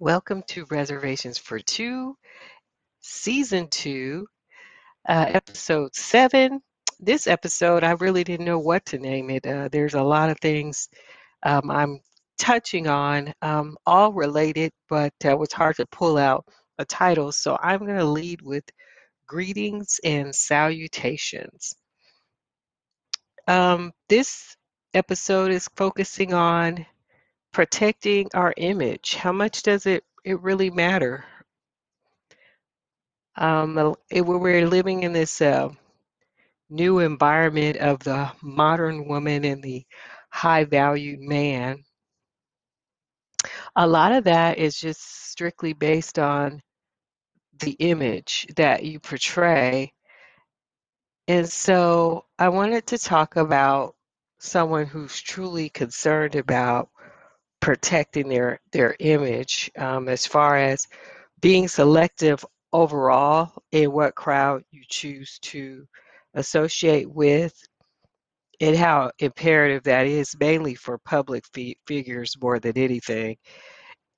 Welcome to Reservations for Two, Season 2, uh, Episode 7. This episode, I really didn't know what to name it. Uh, there's a lot of things um, I'm touching on, um, all related, but uh, it was hard to pull out a title. So I'm going to lead with greetings and salutations. Um, this episode is focusing on protecting our image. How much does it, it really matter? Um, it, we're living in this uh, new environment of the modern woman and the high valued man. A lot of that is just strictly based on the image that you portray. And so I wanted to talk about someone who's truly concerned about protecting their their image um, as far as being selective overall in what crowd you choose to associate with and how imperative that is mainly for public fi- figures more than anything.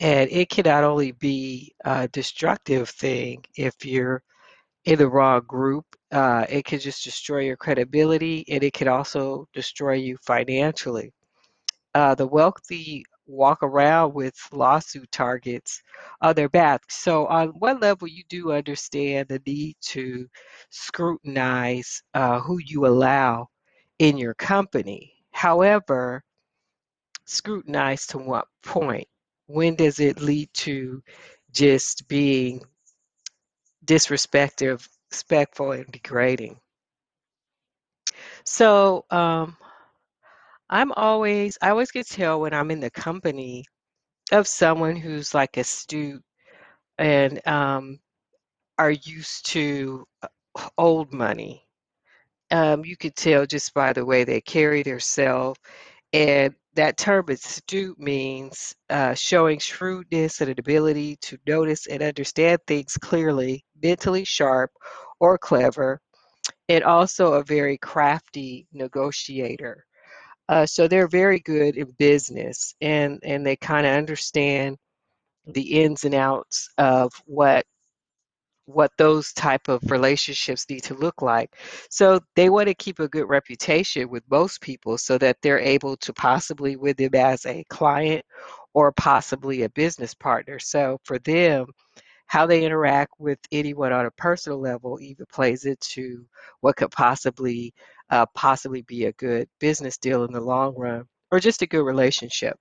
And it can not only be a destructive thing if you're in the wrong group uh, it can just destroy your credibility and it can also destroy you financially. Uh, the wealthy walk around with lawsuit targets on their back. So, on one level, you do understand the need to scrutinize uh, who you allow in your company. However, scrutinize to what point? When does it lead to just being disrespectful, respectful, and degrading? So, um, I'm always, I always get tell when I'm in the company of someone who's like astute and um, are used to uh, old money. Um, you could tell just by the way they carry themselves. And that term astute means uh, showing shrewdness and an ability to notice and understand things clearly, mentally sharp or clever, and also a very crafty negotiator. Uh, so they're very good in business and, and they kind of understand the ins and outs of what what those type of relationships need to look like. So they want to keep a good reputation with most people so that they're able to possibly with them as a client or possibly a business partner. So for them, how they interact with anyone on a personal level even plays into what could possibly uh, possibly be a good business deal in the long run or just a good relationship.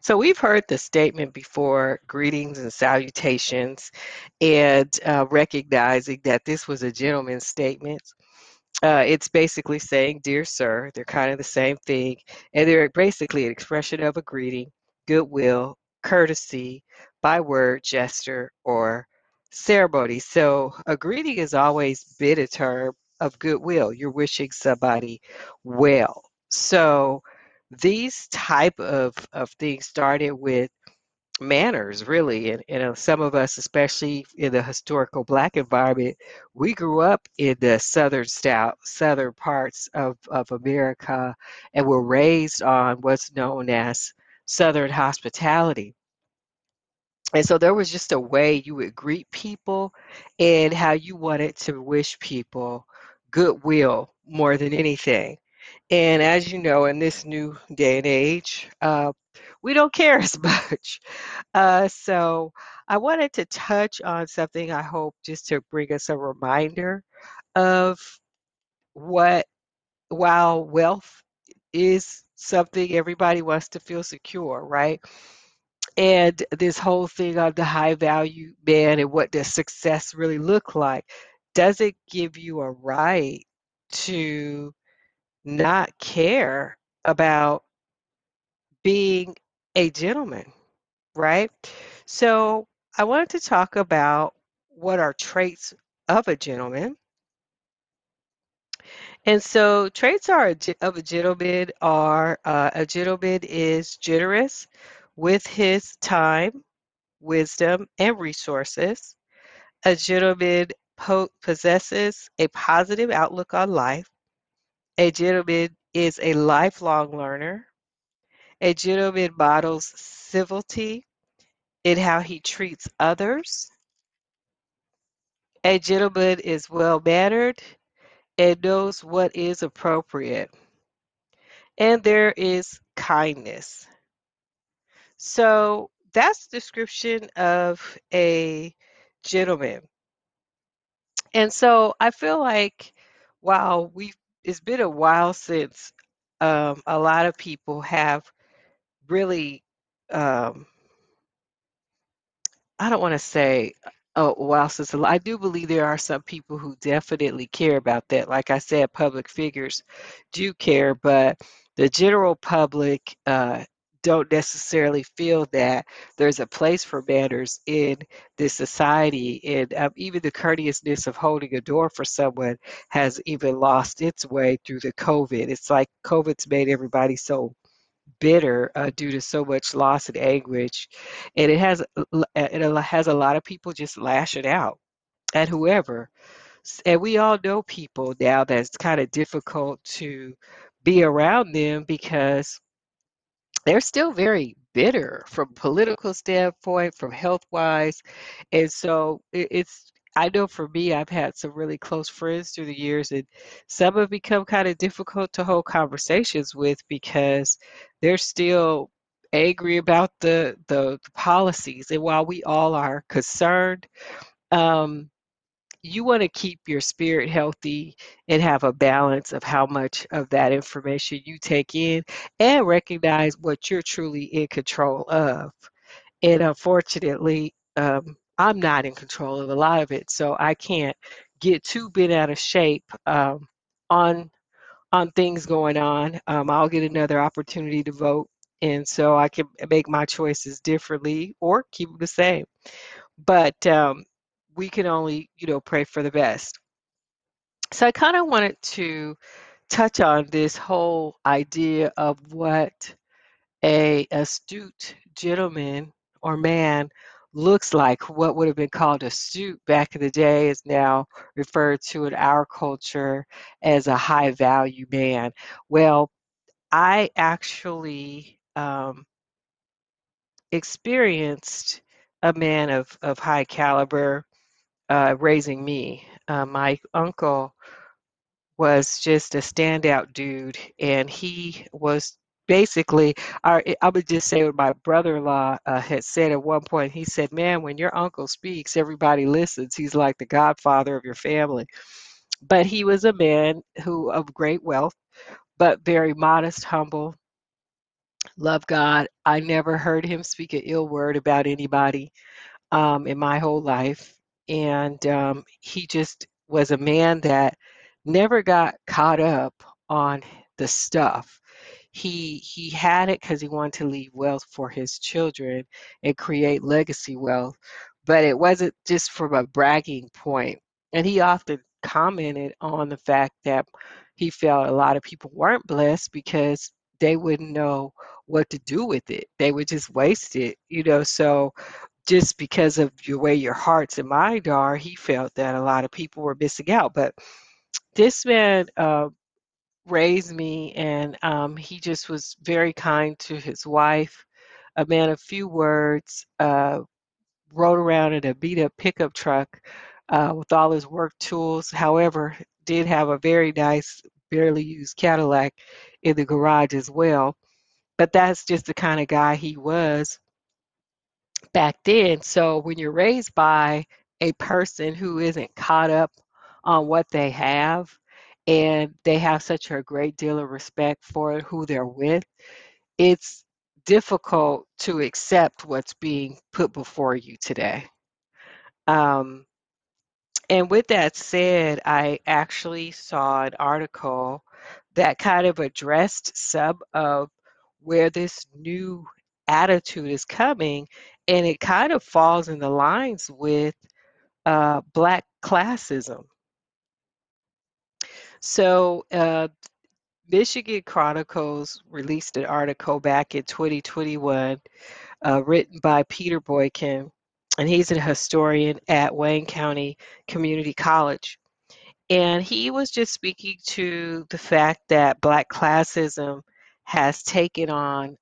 So we've heard the statement before, greetings and salutations, and uh, recognizing that this was a gentleman's statement. Uh, it's basically saying, Dear Sir, they're kind of the same thing, and they're basically an expression of a greeting, goodwill, courtesy, by word, gesture, or ceremony. So a greeting is always been a term of goodwill. You're wishing somebody well. So these type of, of things started with manners really and you uh, know some of us especially in the historical black environment we grew up in the southern south southern parts of, of america and were raised on what's known as southern hospitality and so there was just a way you would greet people and how you wanted to wish people goodwill more than anything and as you know, in this new day and age, uh, we don't care as much. Uh, so I wanted to touch on something I hope just to bring us a reminder of what, while wealth is something everybody wants to feel secure, right? And this whole thing of the high value man and what does success really look like, does it give you a right to not care about being a gentleman, right? So I wanted to talk about what are traits of a gentleman. And so traits are of a gentleman are uh, a gentleman is generous with his time, wisdom, and resources. A gentleman po- possesses a positive outlook on life. A gentleman is a lifelong learner. A gentleman models civility in how he treats others. A gentleman is well mannered and knows what is appropriate. And there is kindness. So that's description of a gentleman. And so I feel like while we it's been a while since um, a lot of people have really um, I don't want to say oh while since I do believe there are some people who definitely care about that. Like I said, public figures do care, but the general public uh, don't necessarily feel that there's a place for manners in this society and um, even the courteousness of holding a door for someone has even lost its way through the covid. It's like covid's made everybody so bitter uh, due to so much loss and anguish and it has it has a lot of people just lashing out at whoever. And we all know people now that's kind of difficult to be around them because they're still very bitter from political standpoint, from health wise. And so it, it's I know for me, I've had some really close friends through the years, and some have become kind of difficult to hold conversations with because they're still angry about the the, the policies. And while we all are concerned, um, you want to keep your spirit healthy and have a balance of how much of that information you take in and recognize what you're truly in control of. And unfortunately, um, I'm not in control of a lot of it, so I can't get too bent out of shape um, on on things going on. Um, I'll get another opportunity to vote, and so I can make my choices differently or keep them the same. But um, we can only, you know, pray for the best. So I kind of wanted to touch on this whole idea of what a astute gentleman or man looks like. What would have been called astute back in the day is now referred to in our culture as a high value man. Well, I actually um, experienced a man of, of high caliber uh, raising me. Uh, my uncle was just a standout dude, and he was basically our i would just say what my brother-in-law uh, had said at one point. He said man when your uncle speaks everybody listens. He's like the godfather of your family. But he was a man who of great wealth but very modest humble loved god. I never heard him speak an ill word about anybody um, in my whole life and um, he just was a man that never got caught up on the stuff. He he had it because he wanted to leave wealth for his children and create legacy wealth, but it wasn't just from a bragging point. And he often commented on the fact that he felt a lot of people weren't blessed because they wouldn't know what to do with it. They would just waste it, you know. So just because of your way your hearts and mind are, he felt that a lot of people were missing out. But this man uh, raised me, and um, he just was very kind to his wife, a man of few words, uh, rode around in a beat up pickup truck uh, with all his work tools. However, did have a very nice, barely used Cadillac in the garage as well. But that's just the kind of guy he was back then. So when you're raised by a person who isn't caught up on what they have and they have such a great deal of respect for who they're with, it's difficult to accept what's being put before you today. Um, and with that said, I actually saw an article that kind of addressed some of where this new attitude is coming and it kind of falls in the lines with uh, black classism. So, uh, Michigan Chronicles released an article back in 2021 uh, written by Peter Boykin, and he's a historian at Wayne County Community College. And he was just speaking to the fact that Black classism has taken on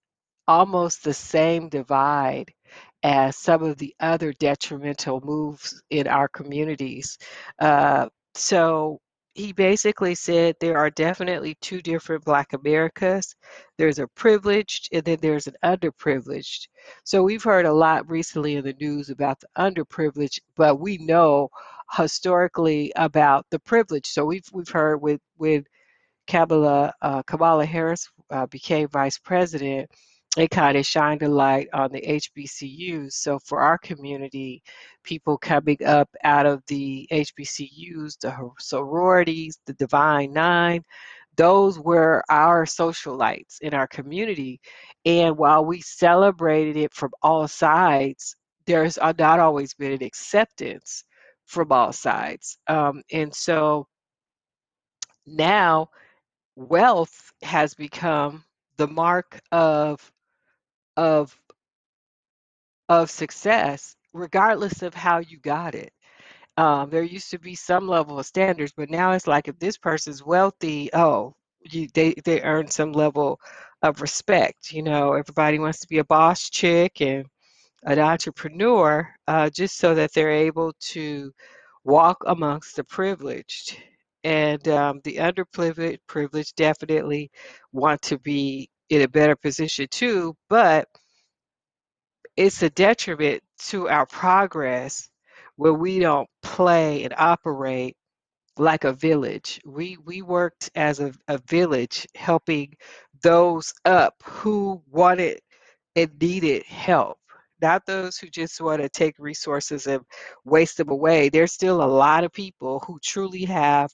almost the same divide as some of the other detrimental moves in our communities. Uh, so he basically said there are definitely two different Black Americas. There's a privileged and then there's an underprivileged. So we've heard a lot recently in the news about the underprivileged, but we know historically about the privileged. So we've we've heard with with Kamala uh, Kamala Harris uh, became vice president, it kind of shined a light on the HBCUs. So for our community, people coming up out of the HBCUs, the sororities, the Divine Nine, those were our socialites in our community. And while we celebrated it from all sides, there's not always been an acceptance from all sides. Um, and so now wealth has become the mark of of of success regardless of how you got it. Um, there used to be some level of standards but now it's like if this person's wealthy oh you, they they earn some level of respect you know? Everybody wants to be a boss chick and an entrepreneur uh, just so that they're able to walk amongst the privileged. And um, the underprivileged privileged definitely want to be in a better position too but it's a detriment to our progress when we don't play and operate like a village we we worked as a, a village helping those up who wanted and needed help not those who just want to take resources and waste them away. There's still a lot of people who truly have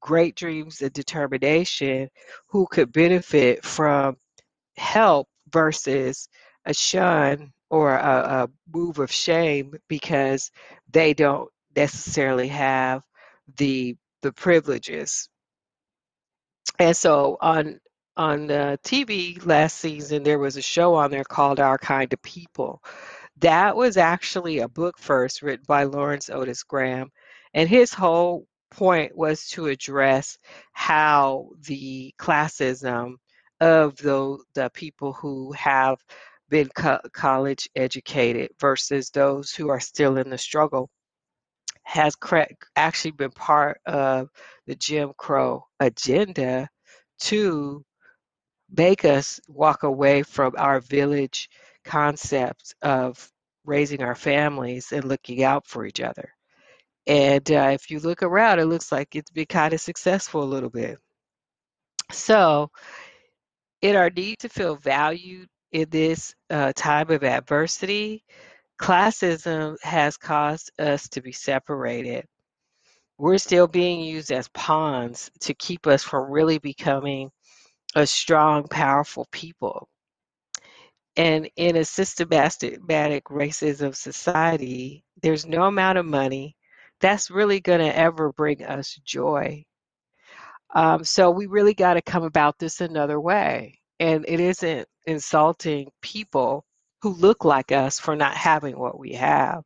great dreams and determination who could benefit from help versus a shun or a, a move of shame because they don't necessarily have the the privileges. And so on on the TV last season, there was a show on there called Our Kind of People. That was actually a book first written by Lawrence Otis Graham. And his whole point was to address how the classism of the, the people who have been co- college educated versus those who are still in the struggle has actually been part of the Jim Crow agenda to make us walk away from our village concept of raising our families and looking out for each other. And uh, if you look around, it looks like it's been kind of successful a little bit. So, in our need to feel valued in this uh, time of adversity, classism has caused us to be separated. We're still being used as pawns to keep us from really becoming a strong, powerful people. And in a systematic racism society, there's no amount of money that's really going to ever bring us joy. Um, so we really got to come about this another way. And it isn't insulting people who look like us for not having what we have.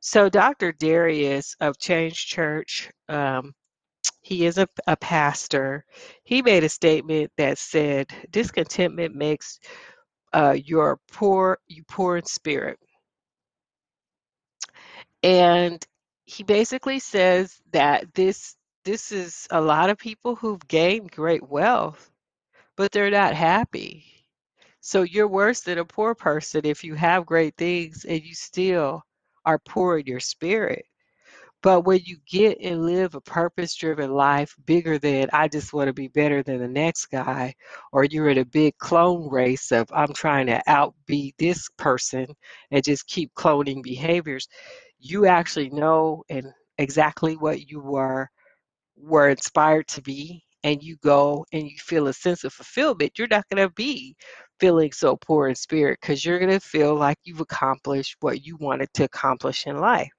So Dr. Dharius of Change Church, um, he is a, a pastor. He made a statement that said, "Discontentment makes uh, you're poor, you poor in spirit. And he basically says that this this is a lot of people who've gained great wealth, but they're not happy. So you're worse than a poor person if you have great things and you still are poor in your spirit. But when you get and live a purpose driven life bigger than I just want to be better than the next guy, or you're in a big clone race of I'm trying to outbe this person and just keep cloning behaviors, you actually know and exactly what you were were inspired to be and you go and you feel a sense of fulfillment, you're not going to be feeling so poor in spirit because you're going to feel like you've accomplished what you wanted to accomplish in life.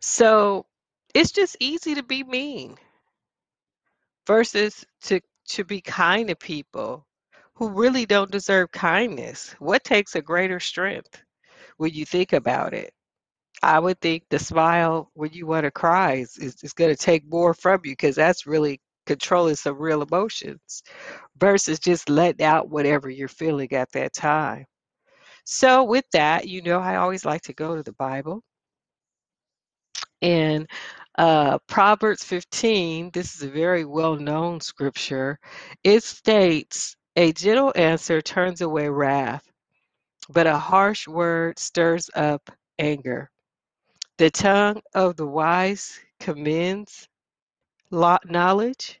So it's just easy to be mean versus to to be kind to people who really don't deserve kindness. What takes a greater strength when you think about it? I would think the smile when you want to cry is, is, going to take more from you because that's really controlling some real emotions versus just letting out whatever you're feeling at that time. So, with that, you know, I always like to go to the Bible. And uh, Proverbs 15, this is a very well known scripture. It states, A gentle answer turns away wrath, but a harsh word stirs up anger. The tongue of the wise commends knowledge,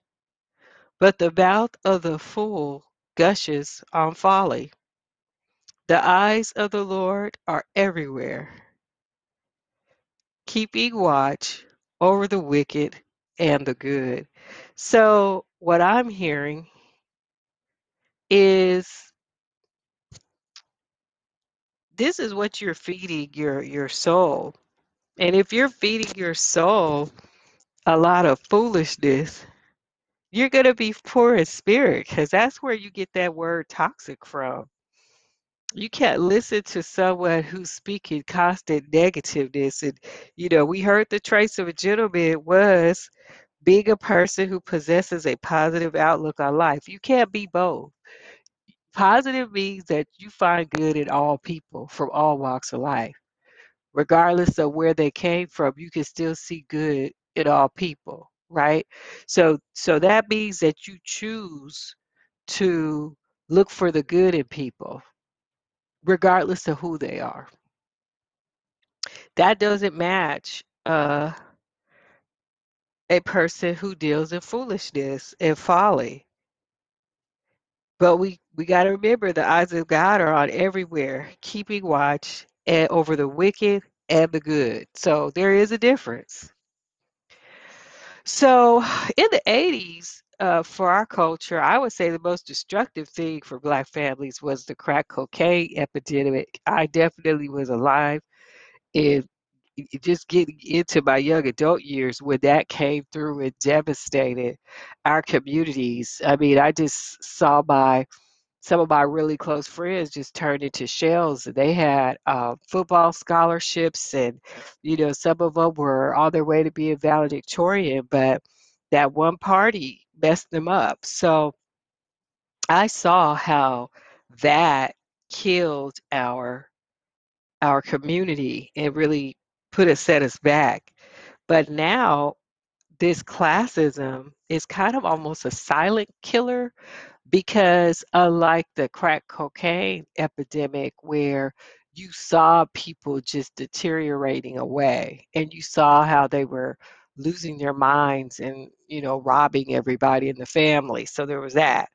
but the mouth of the fool gushes on folly. The eyes of the Lord are everywhere, keeping watch over the wicked and the good. So, what I'm hearing is this is what you're feeding your your soul. And if you're feeding your soul a lot of foolishness, you're going to be poor in spirit because that's where you get that word toxic from. You can't listen to someone who's speaking constant negativeness. And, you know, we heard the trace of a gentleman was being a person who possesses a positive outlook on life. You can't be both. Positive means that you find good in all people from all walks of life. Regardless of where they came from, you can still see good in all people, right? So so that means that you choose to look for the good in people regardless of who they are. That doesn't match uh, a person who deals in foolishness and folly. But we, we got to remember the eyes of God are on everywhere, keeping watch and over the wicked and the good. So there is a difference. So in the 80s, uh, for our culture, I would say the most destructive thing for Black families was the crack cocaine epidemic. I definitely was alive and just getting into my young adult years when that came through and devastated our communities. I mean, I just saw my some of my really close friends just turned into shells they had uh, football scholarships and you know some of them were on their way to be a valedictorian but that one party messed them up. So i saw how that killed our our community and really put us set us back. But now this classism is kind of almost a silent killer because unlike the crack cocaine epidemic where you saw people just deteriorating away and you saw how they were losing their minds and you know robbing everybody in the family so there was that.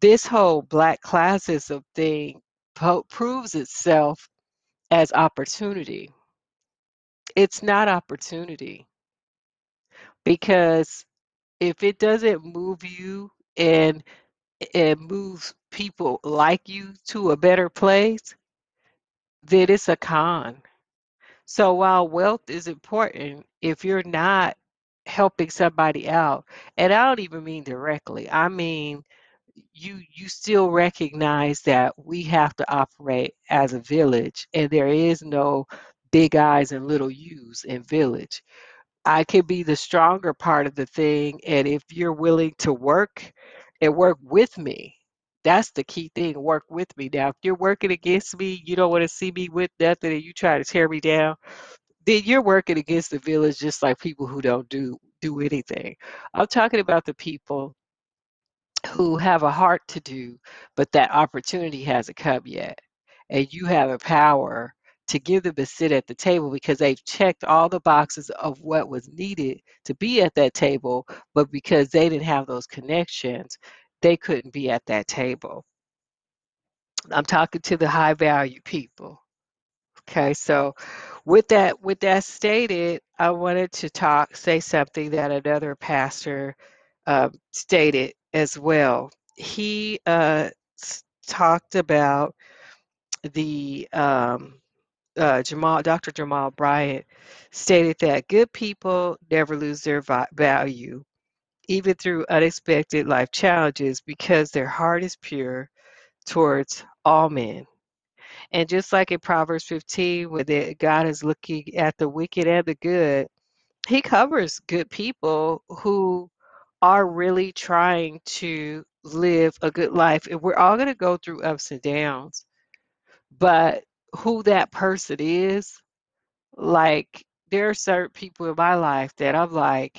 This whole black classism thing po- proves itself as opportunity. It's not opportunity. Because if it doesn't move you and it moves people like you to a better place, then it's a con. So while wealth is important, if you're not helping somebody out, and I don't even mean directly, I mean you you still recognize that we have to operate as a village and there is no big eyes and little U's in village. I can be the stronger part of the thing. And if you're willing to work and work with me, that's the key thing work with me. Now, if you're working against me, you don't want to see me with nothing and you try to tear me down, then you're working against the village just like people who don't do do anything. I'm talking about the people who have a heart to do, but that opportunity hasn't come yet. And you have a power to give them a sit at the table because they've checked all the boxes of what was needed to be at that table, but because they didn't have those connections, they couldn't be at that table. I'm talking to the high value people. Okay, so with that with that stated, I wanted to talk say something that another pastor uh, stated as well. He uh, talked about the um, uh, Jamal, Dr. Jamal Bryant stated that good people never lose their value, even through unexpected life challenges, because their heart is pure towards all men. And just like in Proverbs 15, where God is looking at the wicked and the good, He covers good people who are really trying to live a good life. And we're all going to go through ups and downs. but who that person is, like there are certain people in my life that I'm like,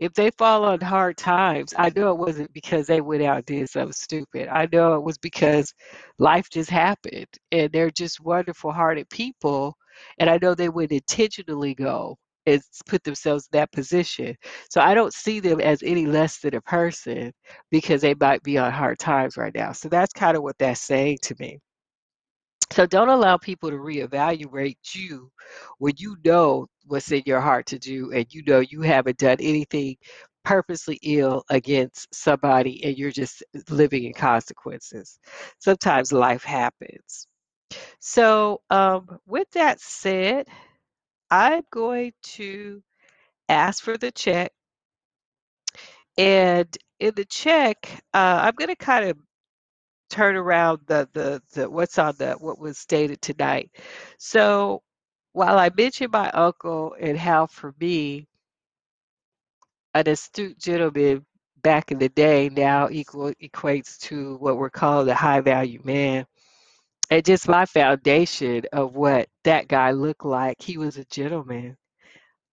if they fall on hard times, I know it wasn't because they went out and did something stupid. I know it was because life just happened and they're just wonderful hearted people. And I know they would intentionally go and put themselves in that position. So I don't see them as any less than a person because they might be on hard times right now. So that's kind of what that's saying to me. So don't allow people to reevaluate you when you know what's in your heart to do and you know you haven't done anything purposely ill against somebody and you're just living in consequences. Sometimes life happens. So, um, with that said, I'm going to ask for the check. And in the check, uh, I'm going to kind of turn around the, the the what's on the what was stated tonight. So while I mentioned my uncle and how for me an astute gentleman back in the day now equal equates to what we're calling a high value man. And just my foundation of what that guy looked like. He was a gentleman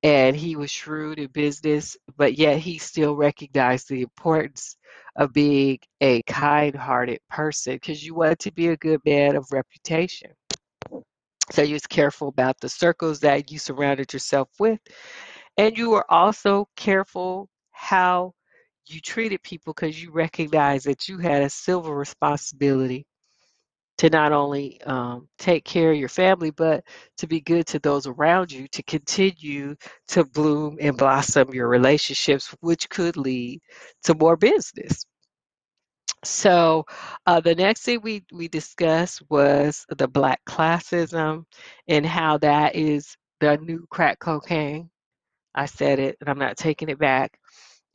and he was shrewd in business, but yet he still recognized the importance of being a kind hearted person because you wanted to be a good man of reputation. So you was careful about the circles that you surrounded yourself with. And you were also careful how you treated people because you recognized that you had a civil responsibility to not only um, take care of your family, but to be good to those around you, to continue to bloom and blossom your relationships, which could lead to more business. So, uh, the next thing we, we discussed was the Black classism and how that is the new crack cocaine. I said it, and I'm not taking it back,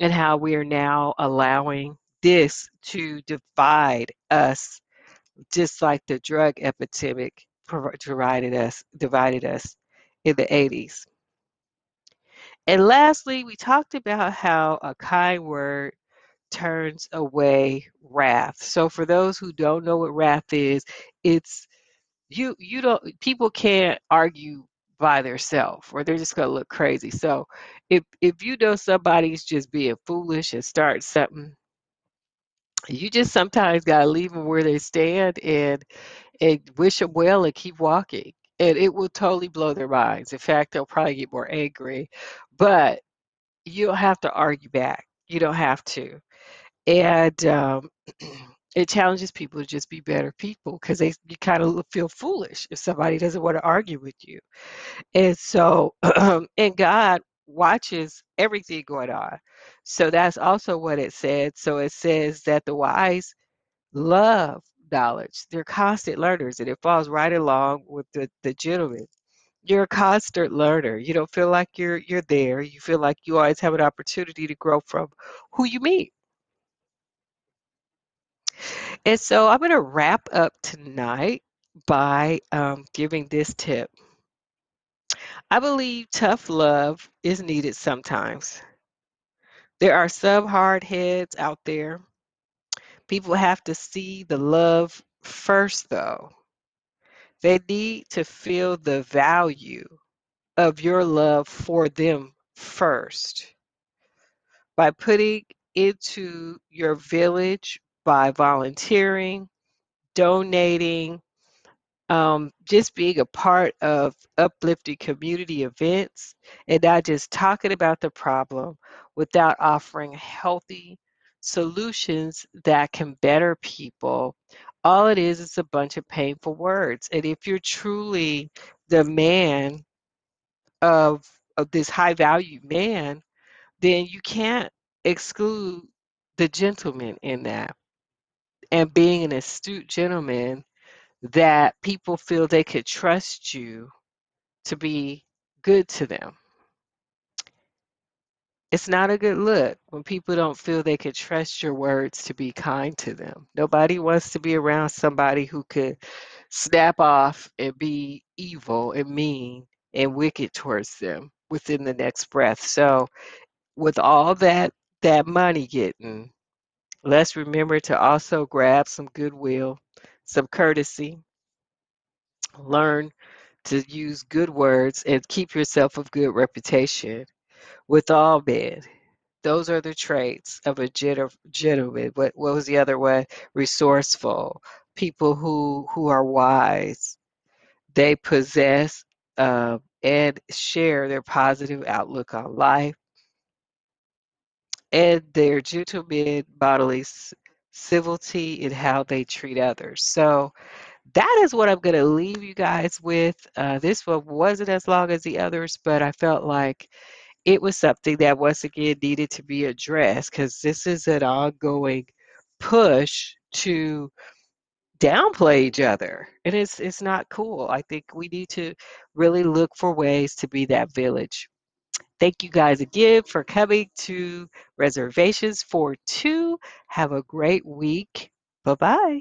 and how we are now allowing this to divide us just like the drug epidemic divided us divided us in the 80s. And lastly, we talked about how a kind word turns away wrath. So for those who don't know what wrath is, it's you you don't people can't argue by themselves or they're just gonna look crazy. So if if you know somebody's just being foolish and start something, you just sometimes gotta leave them where they stand and and wish them well and keep walking. And it will totally blow their minds. In fact, they'll probably get more angry, but you don't have to argue back. You don't have to. And um, it challenges people to just be better people because they you kind of feel foolish if somebody doesn't want to argue with you. And so, and God watches everything going on. So that's also what it said. So it says that the wise love knowledge. They're constant learners, and it falls right along with the, the gentleman. You're a constant learner. You don't feel like you're you're there. You feel like you always have an opportunity to grow from who you meet. And so I'm going to wrap up tonight by um, giving this tip. I believe tough love is needed sometimes. There are some hard heads out there. People have to see the love first, though. They need to feel the value of your love for them first by putting into your village by volunteering, donating, um, just being a part of uplifting community events and not just talking about the problem without offering healthy solutions that can better people. All it is is a bunch of painful words. And if you're truly the man of, of this high value man, then you can't exclude the gentleman in that. And being an astute gentleman that people feel they could trust you to be good to them. It's not a good look when people don't feel they could trust your words to be kind to them. Nobody wants to be around somebody who could snap off and be evil and mean and wicked towards them within the next breath. So with all that that money getting, let's remember to also grab some goodwill, some courtesy, Learn to use good words and keep yourself of good reputation with all men. Those are the traits of a gentle gentleman. What, what was the other one? Resourceful. People who who are wise. They possess uh, and share their positive outlook on life, and they're gentlemen bodily civility in how they treat others. So that is what I'm going to leave you guys with. Uh, this one wasn't as long as the others, but I felt like it was something that once again needed to be addressed because this is an ongoing push to downplay each other and it's it's not cool i think we need to really look for ways to be that village thank you guys again for coming to reservations for two. Have a great week. Bye bye